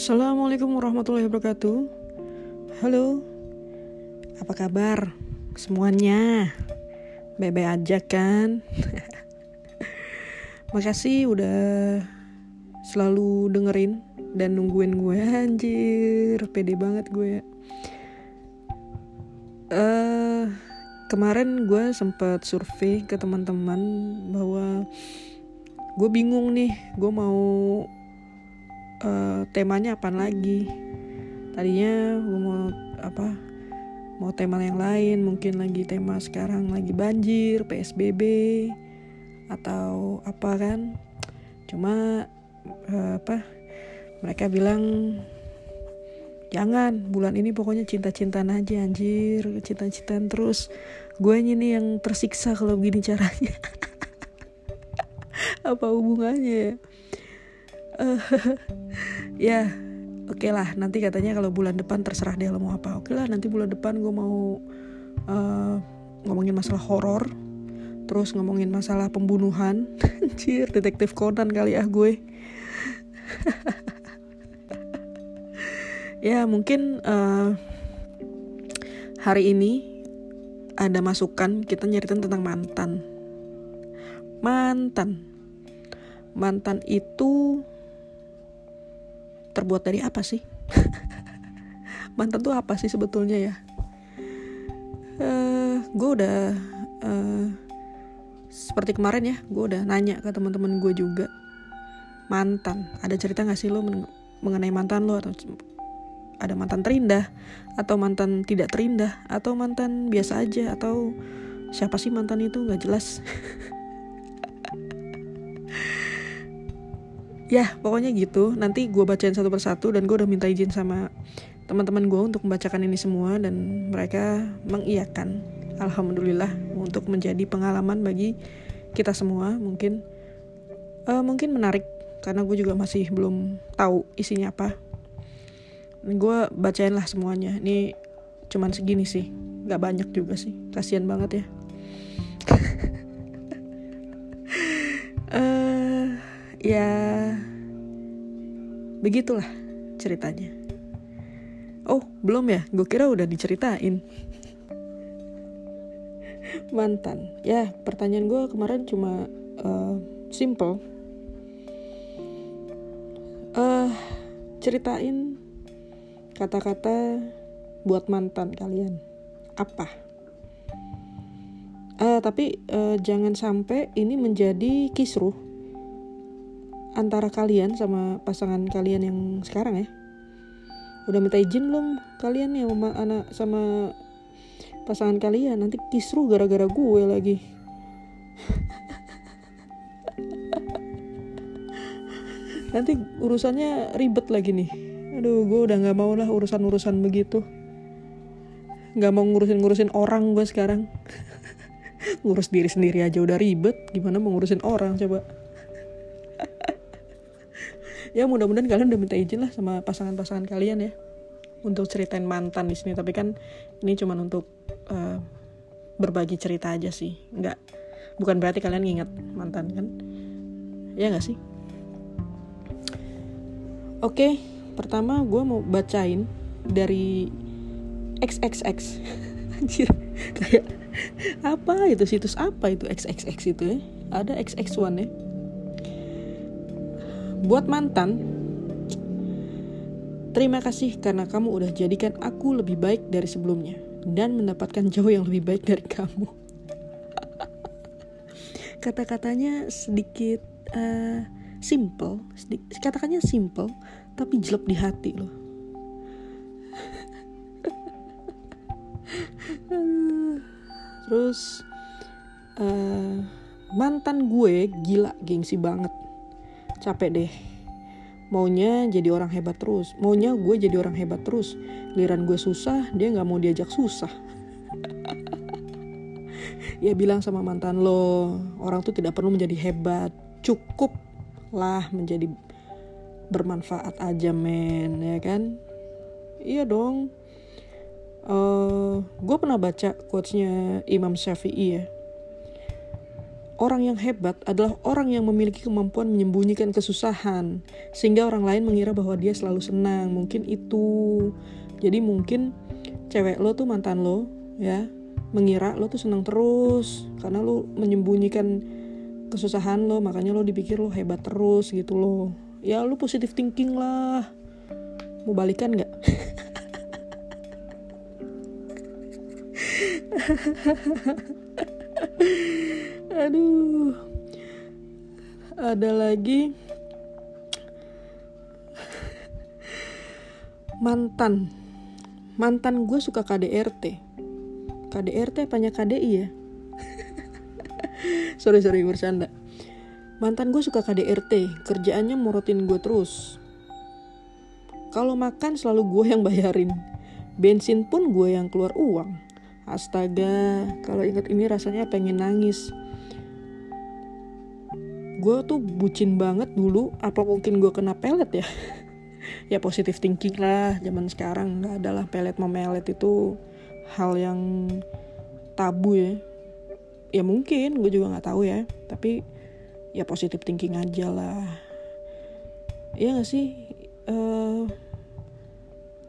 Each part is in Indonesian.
Assalamualaikum warahmatullahi wabarakatuh. Halo, apa kabar semuanya? Bebe aja kan? Makasih udah selalu dengerin dan nungguin gue anjir, pede banget gue. Eh kemarin gue sempat survei ke teman-teman bahwa gue bingung nih, gue mau uh, temanya apa lagi? Tadinya gue mau apa mau tema yang lain mungkin lagi tema sekarang lagi banjir psbb atau apa kan? Cuma uh, apa mereka bilang jangan bulan ini pokoknya cinta-cintaan aja anjir cinta-cintaan terus. Gue ini yang tersiksa kalau begini caranya. Apa hubungannya uh, ya oke okay lah. Nanti katanya kalau bulan depan terserah dia mau apa. Oke okay lah nanti bulan depan gue mau uh, ngomongin masalah horor terus ngomongin masalah pembunuhan. Anjir detektif Conan kali ah gue. Ya mungkin uh, hari ini ada masukan. Kita nyeritain tentang mantan. Mantan. Mantan itu terbuat dari apa sih? Mantan tuh apa sih sebetulnya ya? Uh, eh, gue udah uh, seperti kemarin ya, gue udah nanya ke teman-teman gue juga mantan. Ada cerita gak sih lo mengenai mantan lo atau ada mantan terindah atau mantan tidak terindah atau mantan biasa aja atau siapa sih mantan itu nggak jelas ya pokoknya gitu. Nanti gue bacain satu persatu dan gue udah minta izin sama teman-teman gue untuk membacakan ini semua dan mereka mengiyakan alhamdulillah untuk menjadi pengalaman bagi kita semua. Mungkin uh, mungkin menarik karena gue juga masih belum tahu isinya apa. Gue bacain lah semuanya. Ini cuman segini sih. Nggak banyak juga sih. Kasihan banget ya. Uh, ya begitulah ceritanya. Oh belum ya? Gue kira udah diceritain. Mantan. Ya pertanyaan gue kemarin cuma uh, simple. Uh, ceritain kata-kata buat mantan kalian. Apa? Uh, tapi uh, jangan sampai ini menjadi kisruh antara kalian sama pasangan kalian yang sekarang ya? Udah minta izin belum kalian yang sama anak sama pasangan kalian? Nanti kisru gara-gara gue lagi. Nanti urusannya ribet lagi nih. Aduh gue udah nggak mau lah urusan-urusan begitu. Nggak mau ngurusin-ngurusin orang gue sekarang. Ngurus diri sendiri aja udah ribet. Gimana mau ngurusin orang coba ya mudah-mudahan kalian udah minta izin lah sama pasangan-pasangan kalian ya. Untuk ceritain mantan di sini tapi kan ini cuma untuk uh, berbagi cerita aja sih. Nggak bukan berarti kalian nginget mantan kan? Ya nggak sih? Oke pertama gue mau bacain dari XXX anjir. Kayak apa itu? Situs apa itu XXX itu ya? Ada XX1 ya Buat mantan, terima kasih karena kamu udah jadikan aku lebih baik dari sebelumnya dan mendapatkan jauh yang lebih baik dari kamu. Kata-katanya sedikit uh, simple, katakannya simple, tapi jelek di hati loh. Terus uh, mantan gue gila gengsi banget capek deh. Maunya jadi orang hebat terus. Maunya gue jadi orang hebat terus. Giliran gue susah dia nggak mau diajak susah. Ya bilang sama mantan lo orang tuh tidak perlu menjadi hebat. Cukup lah menjadi bermanfaat aja men ya kan? Iya dong. Uh, gue pernah baca quotesnya Imam Syafi'i ya Orang yang hebat adalah orang yang memiliki kemampuan menyembunyikan kesusahan, sehingga orang lain mengira bahwa dia selalu senang. Mungkin itu. Jadi mungkin cewek lo tuh mantan lo, ya, mengira lo tuh senang terus karena lo menyembunyikan kesusahan lo, makanya lo dipikir lo hebat terus gitu lo. Ya lo positive thinking lah. Mau balikan nggak? aduh. Ada lagi. Mantan. Mantan gue suka KDRT KDRT apanya? KDI ya? Sorry sorry bercanda. Mantan gue suka KDRT kerjaannya morotin gue terus. Kalau makan selalu gue yang bayarin. Bensin pun gue yang keluar uang. Astaga kalau ingat ini rasanya pengen nangis gue tuh bucin banget dulu apa mungkin gue kena pelet ya? Ya positif thinking lah zaman sekarang nggak adalah pelet memelet itu hal yang tabu ya. Ya mungkin gue juga nggak tahu ya. Tapi ya positif thinking aja lah. Ya gak sih? Uh,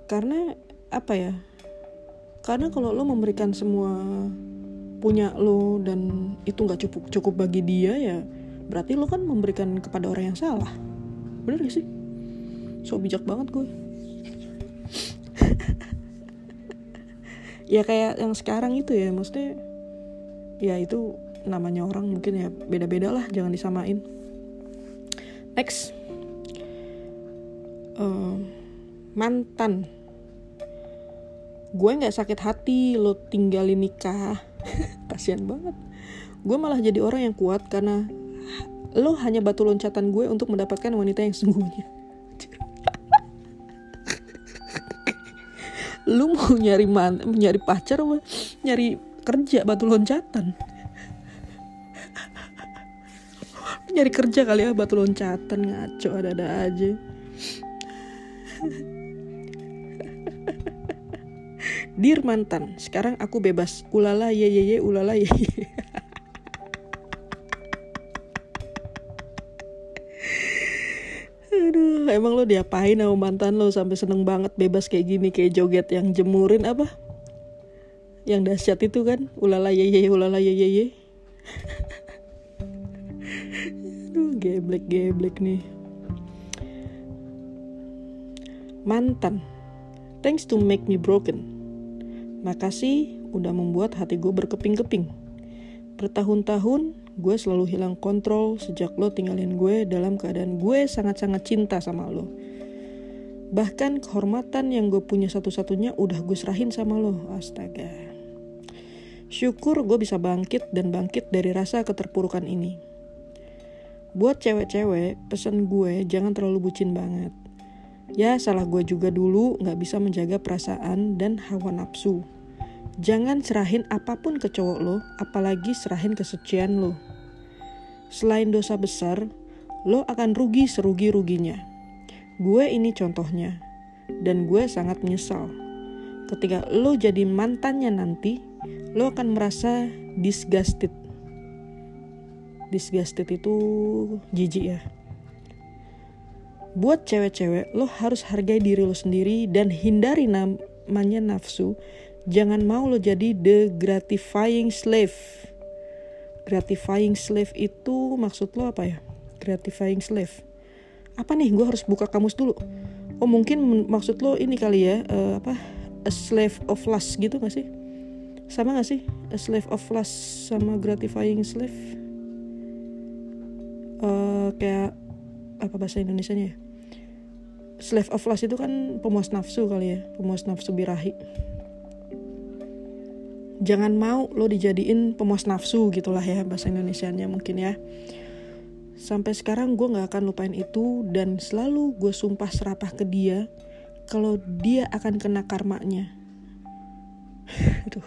karena apa ya? Karena kalau lo memberikan semua punya lo dan itu nggak cukup cukup bagi dia ya berarti lo kan memberikan kepada orang yang salah. Bener gak sih? So bijak banget gue. Ya kayak yang sekarang itu ya maksudnya ya itu namanya orang mungkin ya beda-beda lah jangan disamain. Next. Uh, mantan. Gue nggak sakit hati lo tinggalin nikah. Kasihan banget. Gue malah jadi orang yang kuat karena lo hanya batu loncatan gue untuk mendapatkan wanita yang sungguhnya lu mau nyari man nyari pacar apa nyari kerja batu loncatan nyari kerja kali ya batu loncatan ngaco ada-ada aja Dir mantan, sekarang aku bebas. Ulala ye ye ye, ulala ye ye. Emang lo diapain sama mantan lo sampai seneng banget bebas kayak gini kayak joget yang jemurin apa? Yang dahsyat itu kan, ulala ye ye ulala ye ye ye. Aduh, geblek geblek nih. Mantan, thanks to make me broken. Makasih udah membuat hati gue berkeping-keping. Bertahun-tahun gue selalu hilang kontrol sejak lo tinggalin gue dalam keadaan gue sangat-sangat cinta sama lo. Bahkan kehormatan yang gue punya satu-satunya udah gue serahin sama lo. Astaga. Syukur gue bisa bangkit dan bangkit dari rasa keterpurukan ini. Buat cewek-cewek, pesan gue jangan terlalu bucin banget. Ya salah gue juga dulu gak bisa menjaga perasaan dan hawa nafsu. Jangan serahin apa pun ke cowok lo, apalagi serahin kesucian lo. Selain dosa besar, lo akan rugi serugi-ruginya. Gue ini contohnya, dan gue sangat menyesal. Ketika lo jadi mantannya nanti, lo akan merasa disgusted. Disgusted itu jijik ya. Buat cewek-cewek, lo harus hargai diri lo sendiri dan hindari namanya nafsu Jangan mau lo jadi the gratifying slave. Gratifying slave itu maksud lo apa ya? Gratifying slave. Apa nih? Gue harus buka kamus dulu. Oh mungkin maksud lo ini kali ya uh, apa? A slave of lust gitu gak sih? Sama gak sih? A slave of lust sama gratifying slave? Uh, kayak apa bahasa Indonesia nya ya? Slave of lust itu kan pemuas nafsu kali ya, pemuas nafsu birahi jangan mau lo dijadiin pemuas nafsu gitulah ya bahasa Indonesia-nya mungkin ya. Sampai sekarang gue nggak akan lupain itu dan selalu gue sumpah serapah ke dia kalau dia akan kena karmanya. Aduh,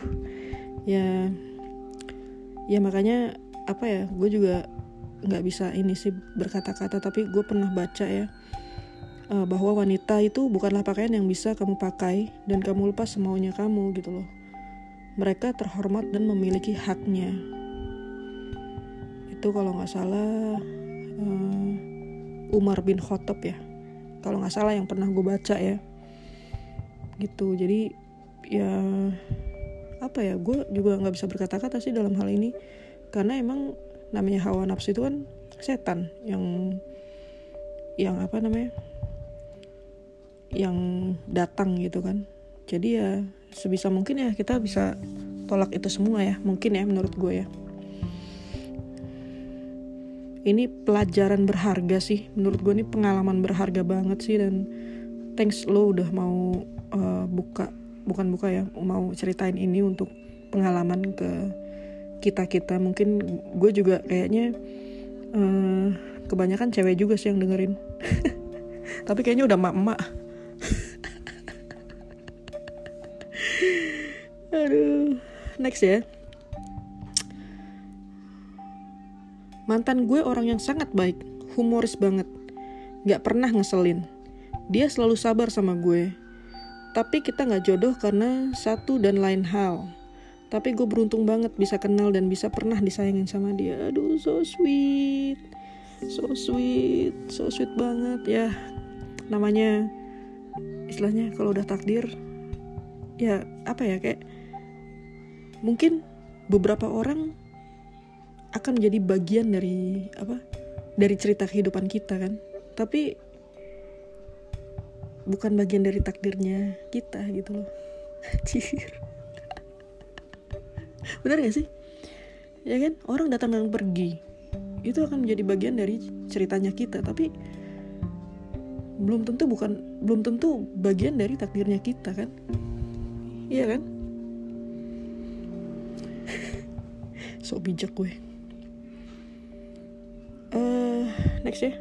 ya ya makanya apa ya gue juga nggak bisa ini sih berkata-kata tapi gue pernah baca ya eh, bahwa wanita itu bukanlah pakaian yang bisa kamu pakai dan kamu lepas semaunya kamu gitu loh mereka terhormat dan memiliki haknya. Itu kalau nggak salah uh, Umar bin Khattab ya. Kalau nggak salah yang pernah gue baca ya. Gitu. Jadi ya apa ya gue juga nggak bisa berkata-kata sih dalam hal ini. Karena emang namanya hawa nafsu itu kan setan yang yang apa namanya yang datang gitu kan. Jadi ya sebisa mungkin ya kita bisa tolak itu semua ya mungkin ya menurut gue ya. Ini pelajaran berharga sih menurut gue ini pengalaman berharga banget sih dan thanks lo udah mau uh, buka bukan buka ya mau ceritain ini untuk pengalaman ke kita kita. Mungkin gue juga kayaknya uh, kebanyakan cewek juga sih yang dengerin. Tapi kayaknya udah mak-mak aduh next ya Mantan gue orang yang sangat baik, humoris banget. Gak pernah ngeselin. Dia selalu sabar sama gue. Tapi kita gak jodoh karena satu dan lain hal. Tapi gue beruntung banget bisa kenal dan bisa pernah disayangin sama dia. Aduh, so sweet. So sweet. So sweet banget ya. Namanya istilahnya kalau udah takdir ya apa ya kayak mungkin beberapa orang akan menjadi bagian dari apa dari cerita kehidupan kita kan? Tapi bukan bagian dari takdirnya kita gitu loh. Cir. benar gak sih? Ya kan? Orang datang dan pergi itu akan menjadi bagian dari ceritanya kita. Tapi belum tentu bukan belum tentu bagian dari takdirnya kita kan iya kan? Sok bijak gue. Uh, next ya.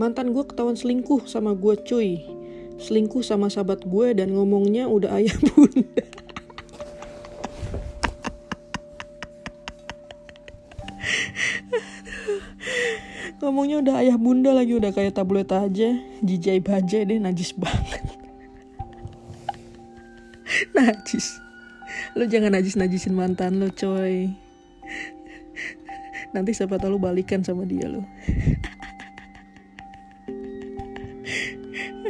Mantan gue ketahuan selingkuh sama gue cuy. Selingkuh sama sahabat gue dan ngomongnya udah ayah bunda ngomongnya udah ayah bunda lagi udah kayak tabloid aja. Jijai baja deh najis banget. Najis. Lo jangan najis najisin mantan lo coy. Nanti siapa tahu balikan sama dia lo.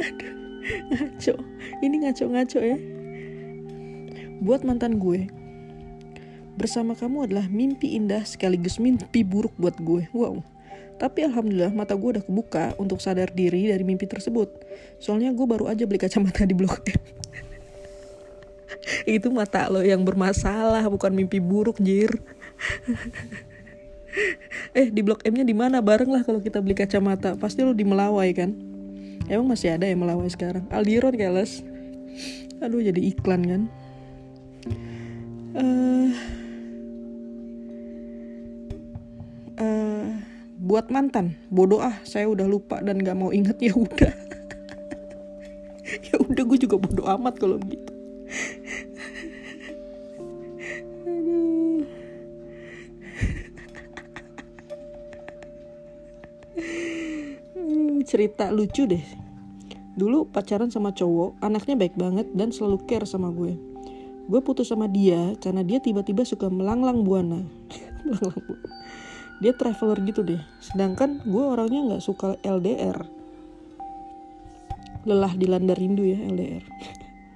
Aduh ngaco. Ini ngaco-ngaco ya. Buat mantan gue bersama kamu adalah mimpi indah sekaligus mimpi buruk buat gue. Wow tapi alhamdulillah mata gue udah kebuka untuk sadar diri dari mimpi tersebut. Soalnya gue baru aja beli kacamata di blok M. Itu mata lo yang bermasalah bukan mimpi buruk jir. Eh di blok M nya di mana? Bareng lah kalau kita beli kacamata. Pasti lo di Melawai kan? Emang masih ada yang Melawai sekarang? Aldiron keles. Aduh jadi iklan kan? Uh, uh, buat mantan bodoh ah saya udah lupa dan gak mau inget ya udah ya udah gue juga bodoh amat kalau begitu cerita lucu deh. Dulu pacaran sama cowok, anaknya baik banget dan selalu care sama gue. Gue putus sama dia karena dia tiba-tiba suka melanglang buana. dia traveler gitu deh. Sedangkan gue orangnya nggak suka LDR. Lelah dilanda rindu ya LDR.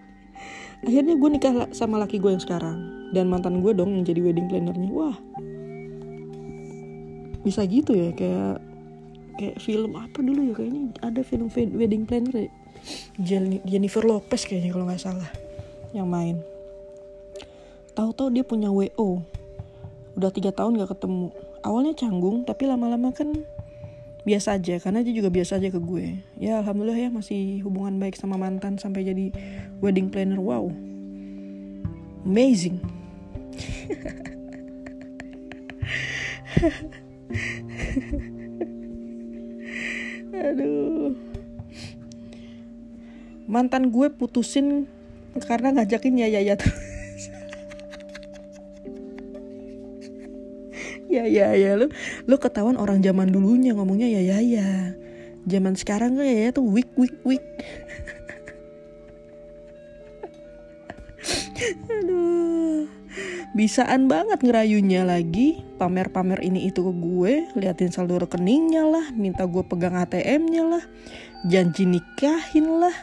Akhirnya gue nikah sama laki gue yang sekarang dan mantan gue dong yang jadi wedding plannernya. Wah, bisa gitu ya kayak kayak film apa dulu ya kayaknya ada film wedding planner ya Jennifer Lopez kayaknya kalau nggak salah yang main tahu-tahu dia punya WO udah tiga tahun gak ketemu awalnya canggung tapi lama-lama kan biasa aja karena dia juga biasa aja ke gue. Ya alhamdulillah ya masih hubungan baik sama mantan sampai jadi wedding planner. Wow. Amazing. Aduh. Mantan gue putusin karena ngajakin ya ya terus ya ya ya. Lu lu ketahuan orang zaman dulunya ngomongnya ya ya ya. Zaman sekarang kan ya ya tuh wik wik wik. Aduh. Bisaan banget ngerayunya lagi. Pamer-pamer ini itu ke gue liatin saldo rekeningnya lah minta gue pegang ATM-nya lah janji nikahin lah.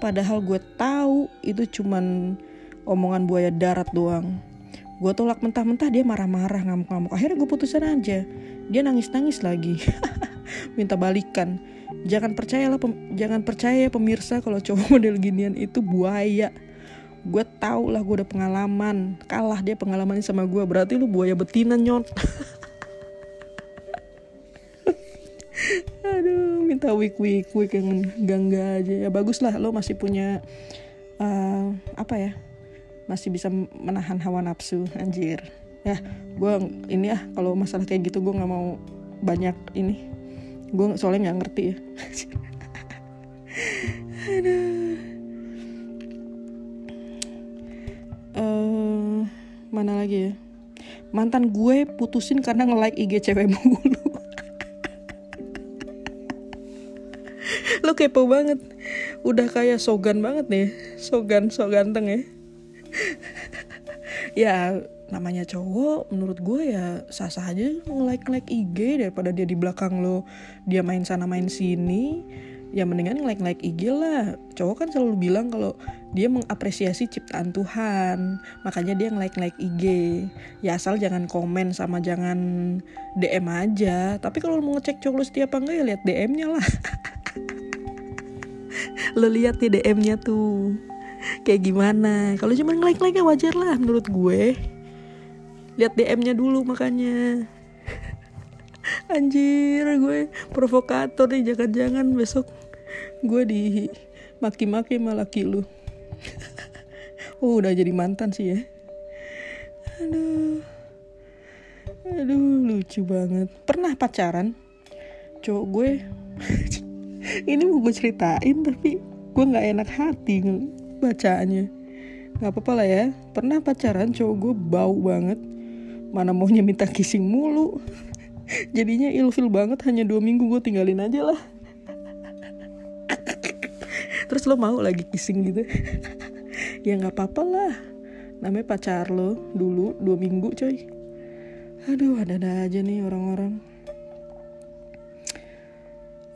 Padahal gue tahu itu cuman omongan buaya darat doang gue tolak mentah-mentah dia marah-marah ngamuk-ngamuk. Akhirnya gue putusin aja. Dia nangis-nangis lagi. Minta balikan. Jangan percayalah pem jangan percaya pemirsa kalau cowok model ginian itu buaya. Gue tau lah gue udah pengalaman. Kalah dia pengalamannya sama gue berarti lu buaya betina nyot. Aduh minta week week week yang gangga aja. Ya bagus lah lo masih punya uh, apa ya masih bisa menahan hawa nafsu anjir. Ya gue ini ya kalau masalah kayak gitu gue nggak mau banyak ini. Gue soalnya nggak ngerti ya. Aduh. Uh, mana lagi ya? Mantan gue putusin karena nge-like IG cewek mulu. Lo kepo banget. Udah kayak sogan banget nih. Sogan so ganteng ya ya namanya cowok menurut gue ya sah sah aja nge-like like IG daripada dia di belakang lo dia main sana main sini. Ya mendingan like like IG lah. Cowok kan selalu bilang kalau dia mengapresiasi ciptaan Tuhan makanya dia like like IG ya asal jangan komen sama jangan DM aja. Tapi kalau mau ngecek cowok lu setiap apa enggak ya lihat DM-nya lah. Lo lihat di DM-nya tuh kayak gimana? Kalau cuma like like wajar lah menurut gue. Lihat DM-nya dulu makanya. Anjir gue provokator nih jangan-jangan besok gue di maki-maki sama laki lu. Oh udah jadi mantan sih ya. Aduh. Aduh lucu banget. Pernah pacaran? Cowok gue. Ini mau gue ceritain tapi gue nggak enak hati bacanya nggak apa-apa lah ya. Pernah pacaran cowok gue bau banget. Mana maunya minta kissing mulu. Jadinya ilfil banget hanya dua minggu gue tinggalin aja lah. Terus lo mau lagi kissing gitu? Ya nggak apa-apa lah. Namanya pacar lo dulu dua minggu coy. Aduh ada-ada aja nih orang-orang.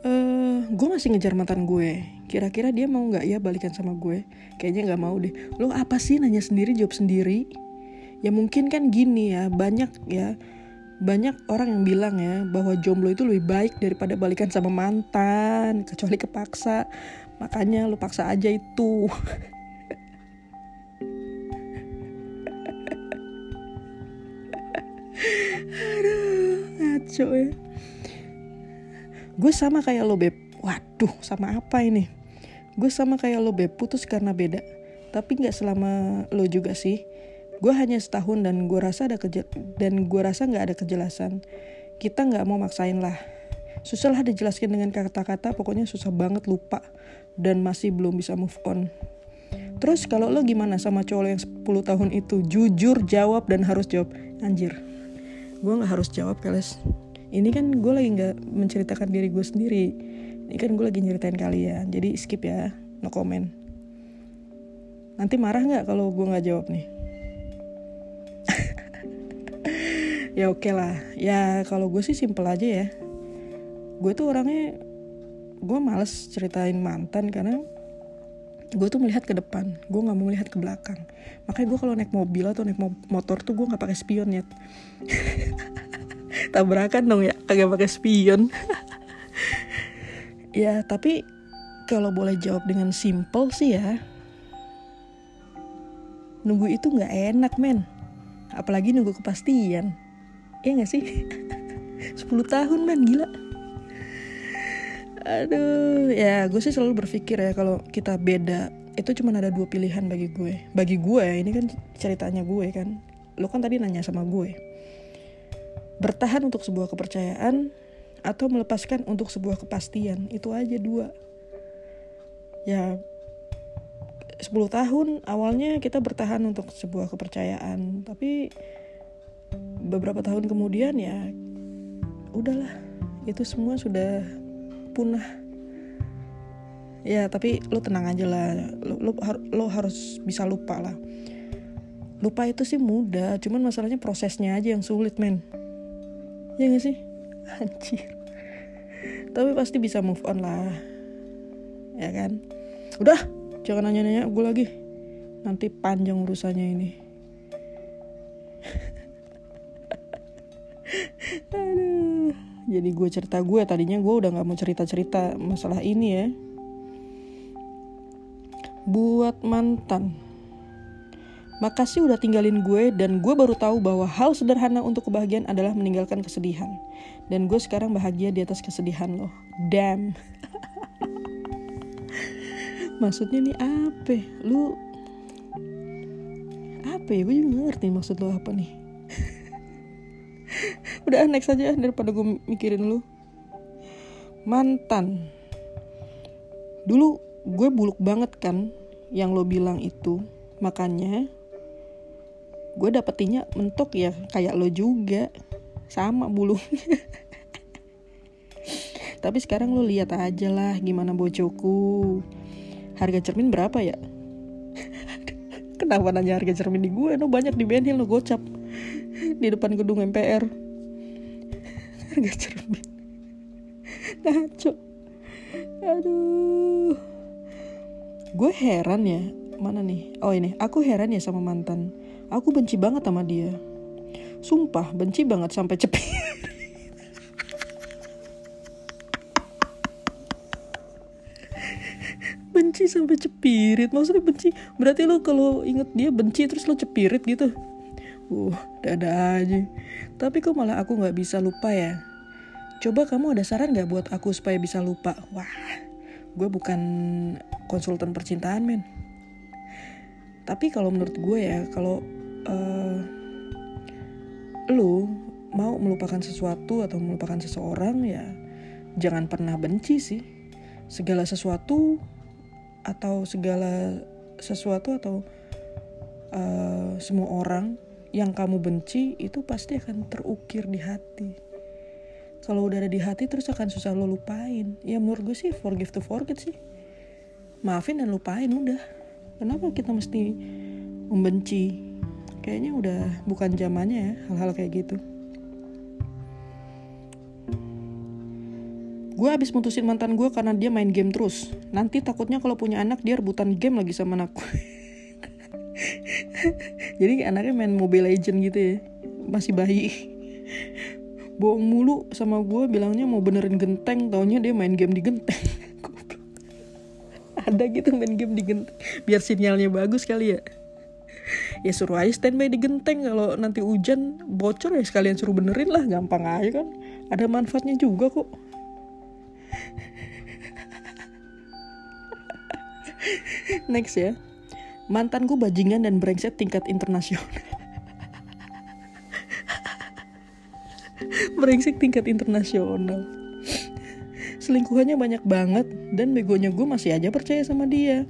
Uh, eh, gue masih ngejar mantan gue kira-kira dia mau nggak ya balikan sama gue? Kayaknya nggak mau deh. Lo apa sih nanya sendiri jawab sendiri? Ya mungkin kan gini ya banyak ya banyak orang yang bilang ya bahwa jomblo itu lebih baik daripada balikan sama mantan kecuali kepaksa. Makanya lu paksa aja itu. Aduh ngaco ya. Gue sama kayak lo beb. Waduh sama apa ini gue sama kayak lo beb putus karena beda. Tapi nggak selama lo juga sih. Gue hanya setahun dan gue rasa ada kejel dan gue rasa nggak ada kejelasan. Kita nggak mau maksain lah. Susah lah dijelaskan dengan kata-kata pokoknya susah banget lupa. Dan masih belum bisa move on. Terus kalau lo gimana sama cowok yang 10 tahun itu? Jujur jawab dan harus jawab. Anjir gue nggak harus jawab kales ini kan gue lagi nggak menceritakan diri gue sendiri ini kan gue lagi nyeritain kalian jadi skip ya no comment. Nanti marah nggak kalau gue nggak jawab nih? Ya oke okay lah. Ya kalau gue sih simple aja ya. Gue tuh orangnya gue males ceritain mantan karena gue tuh melihat ke depan gue nggak mau melihat ke belakang. Makanya gue kalau naik mobil atau naik motor tuh gue nggak pakai spion ya tabrakan dong ya kagak pakai spion ya tapi kalau boleh jawab dengan simple sih ya nunggu itu nggak enak men. Apalagi nunggu kepastian. Iya gak sih? 10 tahun man gila. Aduh ya gue sih selalu berpikir ya kalau kita beda itu cuma ada dua pilihan bagi gue. Bagi gue ini kan ceritanya gue kan. Lo kan tadi nanya sama gue. Bertahan untuk sebuah kepercayaan Atau melepaskan untuk sebuah kepastian. Itu aja dua. Ya 10 tahun awalnya kita bertahan untuk sebuah kepercayaan. Tapi beberapa tahun kemudian ya udahlah. Itu semua sudah punah. Ya tapi lo tenang aja lah. Lo, lo, lo harus bisa lupa lah. Lupa itu sih mudah cuman masalahnya prosesnya aja yang sulit men. Ya gak sih anjir. Tapi pasti bisa move on lah. Ya kan? Udah jangan nanya-nanya gue lagi. Nanti panjang urusannya ini. Jadi gue cerita gue tadinya gue udah nggak mau cerita cerita masalah ini ya. Buat mantan Makasih udah tinggalin gue dan gue baru tahu bahwa hal sederhana untuk kebahagiaan adalah meninggalkan kesedihan. Dan gue sekarang bahagia di atas kesedihan loh. Damn. Maksudnya nih apa? Lu apa ya? Gue juga ngerti maksud lo apa nih. Udah next aja daripada gue mikirin lu. Mantan. Dulu gue buluk banget kan yang lo bilang itu. Makanya gue dapetinnya mentok ya kayak lo juga. Sama bulunya. Tapi sekarang lo lihat aja lah gimana bocoku. Harga cermin berapa ya? Kenapa nanya harga cermin di gue no banyak di Benhil lo gocap. Di depan gedung MPR harga cermin. Ngaco. Aduh. Gue heran ya. Mana nih? Oh ini. Aku heran ya sama mantan Aku benci banget sama dia. Sumpah, benci banget sampai cepet. benci sampai cepirit. Maksudnya benci berarti lo kalau inget dia benci terus lo cepirit gitu. Uh dada aja. Tapi kok malah aku nggak bisa lupa ya? Coba kamu ada saran nggak buat aku supaya bisa lupa? Wah gue bukan konsultan percintaan men. Tapi kalau menurut gue ya kalau uh, lu mau melupakan sesuatu atau melupakan seseorang ya jangan pernah benci sih. Segala sesuatu atau segala sesuatu atau uh, semua orang yang kamu benci itu pasti akan terukir di hati. Kalau udah ada di hati terus akan susah lo lupain. Ya menurut gue sih forgive to forget sih. Maafin dan lupain udah. Kenapa kita mesti membenci kayaknya udah bukan zamannya ya hal-hal kayak gitu. Gue abis mutusin mantan gue karena dia main game terus. Nanti takutnya kalau punya anak dia rebutan game lagi sama anakku jadi anaknya main mobile legend gitu ya. Masih bayi. Bohong mulu sama gue bilangnya mau benerin genteng taunya dia main game di genteng. Ada gitu main game di genteng. Biar sinyalnya bagus kali ya ya suruh aja standby di genteng. Kalau nanti hujan bocor ya sekalian suruh benerin lah. Gampang aja kan. Ada manfaatnya juga kok. Next ya. Mantanku bajingan dan brengsek tingkat internasional. Brengsek tingkat internasional. Selingkuhannya banyak banget dan begonya gue masih aja percaya sama dia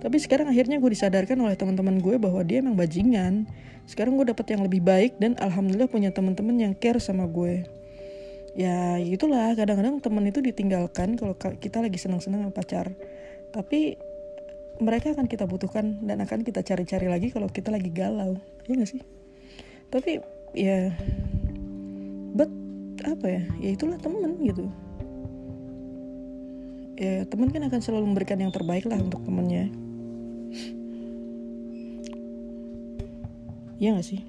tapi sekarang akhirnya gue disadarkan oleh teman-teman gue bahwa dia emang bajingan. Sekarang gue dapet yang lebih baik dan alhamdulillah punya teman-teman yang care sama gue ya itulah. Kadang-kadang teman itu ditinggalkan kalau kita lagi senang-senang pacar. Tapi mereka akan kita butuhkan dan akan kita cari-cari lagi kalau kita lagi galau. Ya gak sih? Tapi ya but apa ya? Ya itulah temen gitu. Ya teman kan akan selalu memberikan yang terbaik lah untuk temennya Iya gak sih?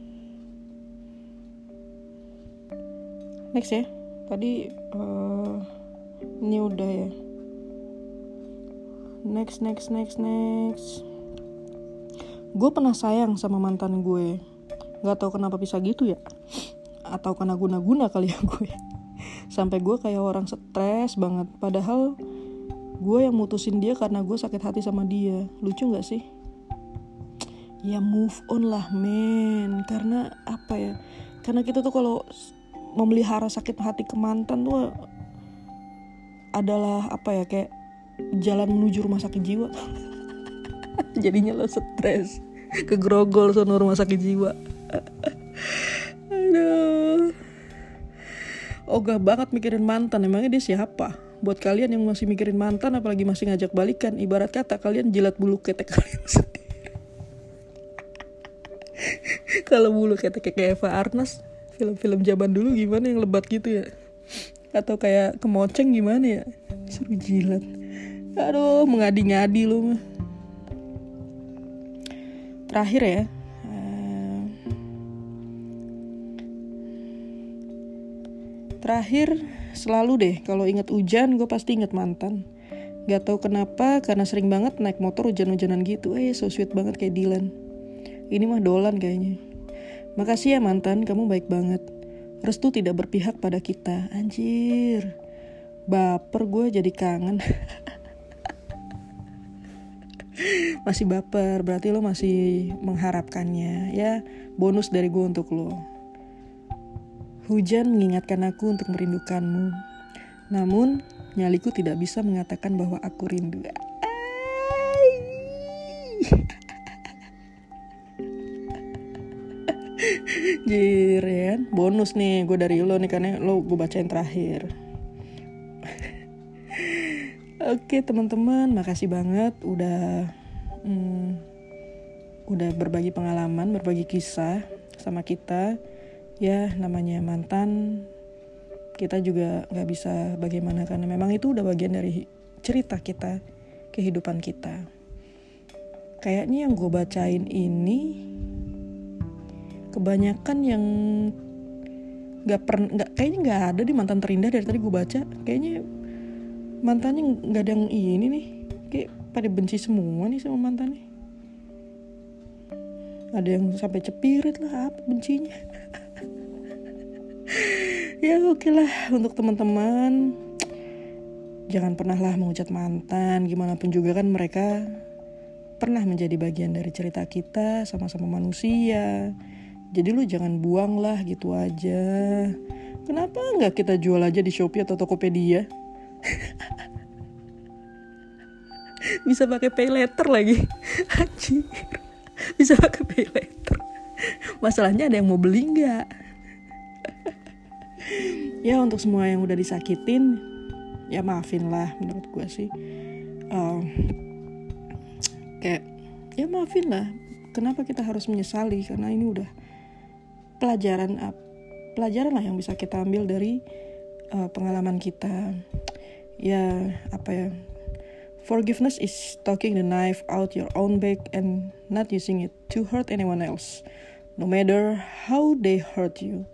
Next ya. Tadi uh, Ini udah ya. Next, next, next, next. Gue pernah sayang sama mantan gue. Gak tau kenapa bisa gitu ya. Atau karena guna-guna kali ya gue. Sampai gue kayak orang stres banget. Padahal gue yang mutusin dia karena gue sakit hati sama dia. Lucu nggak sih? Ya move on lah men. Karena apa ya? Karena kita tuh kalau memelihara sakit hati ke mantan tuh adalah apa ya? Kayak jalan menuju rumah sakit jiwa. Jadinya lo stres. Kegrogol sono rumah sakit jiwa. Aduh. Ogah banget mikirin mantan. Emangnya dia siapa buat kalian yang masih mikirin mantan apalagi masih ngajak balikan. Ibarat kata kalian jilat bulu ketek kalian kalau bulu kayak kayak Eva Arnas film-film zaman dulu gimana yang lebat gitu ya? Atau kayak kemoceng gimana ya? Suruh jilat. Aduh mengadi-ngadi lu mah. Terakhir ya. Eh, terakhir selalu deh kalau inget hujan gue pasti inget mantan. Gak tau kenapa karena sering banget naik motor hujan-hujanan gitu. Eh so sweet banget kayak Dylan. Ini mah dolan kayaknya. Makasih ya mantan kamu baik banget. Restu tidak berpihak pada kita. Anjir. Baper gue jadi kangen. Masih baper Berarti lo masih mengharapkannya. Ya bonus dari gue untuk lo Hujan mengingatkan aku untuk merindukanmu Namun nyaliku tidak bisa mengatakan bahwa aku rindu. Jir ya bonus nih gue dari lo nih karena lo gue bacain terakhir. Oke teman-teman makasih banget udah hmm, udah berbagi pengalaman berbagi kisah sama kita ya namanya mantan kita juga nggak bisa bagaimana karena memang itu udah bagian dari cerita kita kehidupan kita. Kayaknya yang gue bacain ini kebanyakan yang nggak pernah nggak kayaknya nggak ada di mantan terindah dari tadi gue baca. Kayaknya mantannya nggak ada yang ini nih. Kayak pada benci semua nih sama mantannya. Ada yang sampai cepirit lah apa bencinya ya oke okay lah untuk teman-teman. Jangan pernahlah mengucat mantan gimana pun juga kan mereka pernah menjadi bagian dari cerita kita sama-sama manusia. Jadi lu jangan buang lah gitu aja. Kenapa nggak kita jual aja di Shopee atau Tokopedia? Bisa pakai pay letter lagi. Anjir. Bisa pakai pay letter. Masalahnya ada yang mau beli nggak ya untuk semua yang udah disakitin ya maafin lah menurut gue sih. Um, kayak ya maafin lah. Kenapa kita harus menyesali? Karena ini udah pelajaran pelajaran lah yang bisa kita ambil dari uh, pengalaman kita. Ya apa ya forgiveness is talking the knife out your own back and not using it to hurt anyone else. No matter how they hurt you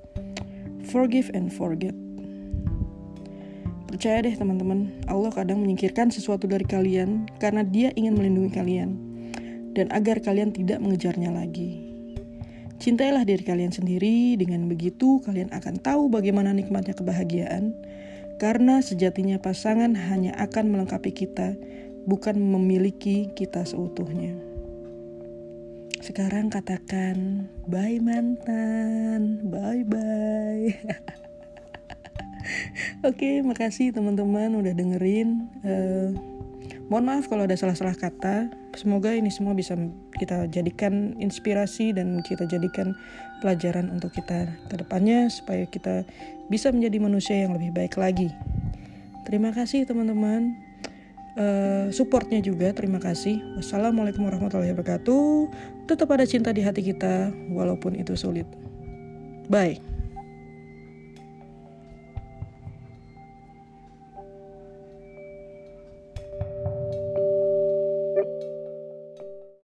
Forgive and forget. Percaya deh teman-teman, Allah kadang menyingkirkan sesuatu dari kalian karena dia ingin melindungi kalian. Dan agar kalian tidak mengejarnya lagi. Cintailah diri kalian sendiri, dengan begitu kalian akan tahu bagaimana nikmatnya kebahagiaan. Karena sejatinya pasangan hanya akan melengkapi kita, bukan memiliki kita seutuhnya. Sekarang katakan bye mantan, bye bye. Oke, okay, makasih teman-teman udah dengerin. Uh, mohon maaf kalau ada salah-salah kata. Semoga ini semua bisa kita jadikan inspirasi dan kita jadikan pelajaran untuk kita ke depannya supaya kita bisa menjadi manusia yang lebih baik lagi. Terima kasih teman-teman uh, supportnya juga terima kasih wassalamualaikum warahmatullahi wabarakatuh tetap ada cinta di hati kita walaupun itu sulit. Bye